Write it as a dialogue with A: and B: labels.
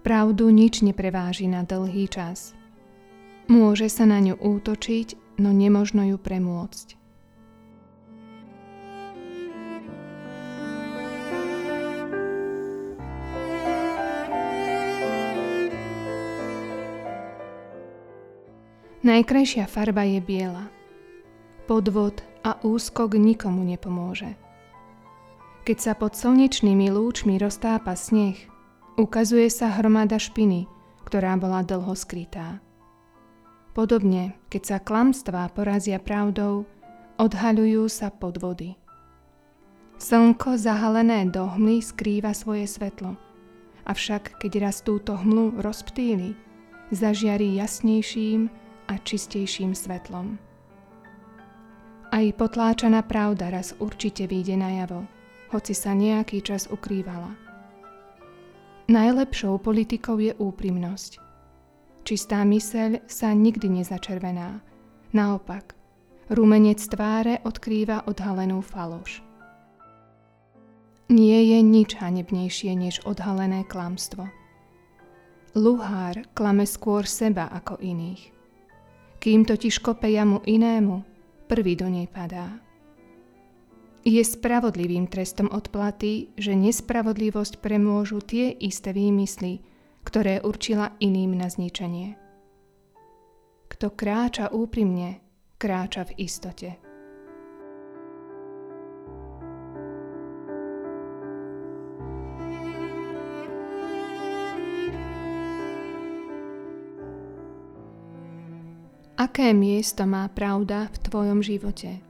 A: Pravdu nič nepreváži na dlhý čas. Môže sa na ňu útočiť, no nemožno ju premôcť. Najkrajšia farba je biela. Podvod a úskok nikomu nepomôže. Keď sa pod slnečnými lúčmi roztápa sneh, ukazuje sa hromada špiny, ktorá bola dlho skrytá. Podobne, keď sa klamstvá porazia pravdou, odhaľujú sa podvody. Slnko zahalené do hmly skrýva svoje svetlo, avšak keď raz túto hmlu rozptýli, zažiarí jasnejším a čistejším svetlom. Aj potláčaná pravda raz určite vyjde najavo, hoci sa nejaký čas ukrývala. Najlepšou politikou je úprimnosť. Čistá myseľ sa nikdy nezačervená. Naopak, rumenec tváre odkrýva odhalenú faloš. Nie je nič hanebnejšie než odhalené klamstvo. Luhár klame skôr seba ako iných. Kým totiž kope jamu inému, prvý do nej padá. Je spravodlivým trestom odplaty, že nespravodlivosť premôžu tie isté výmysly, ktoré určila iným na zničenie. Kto kráča úprimne, kráča v istote. Aké miesto má pravda v tvojom živote?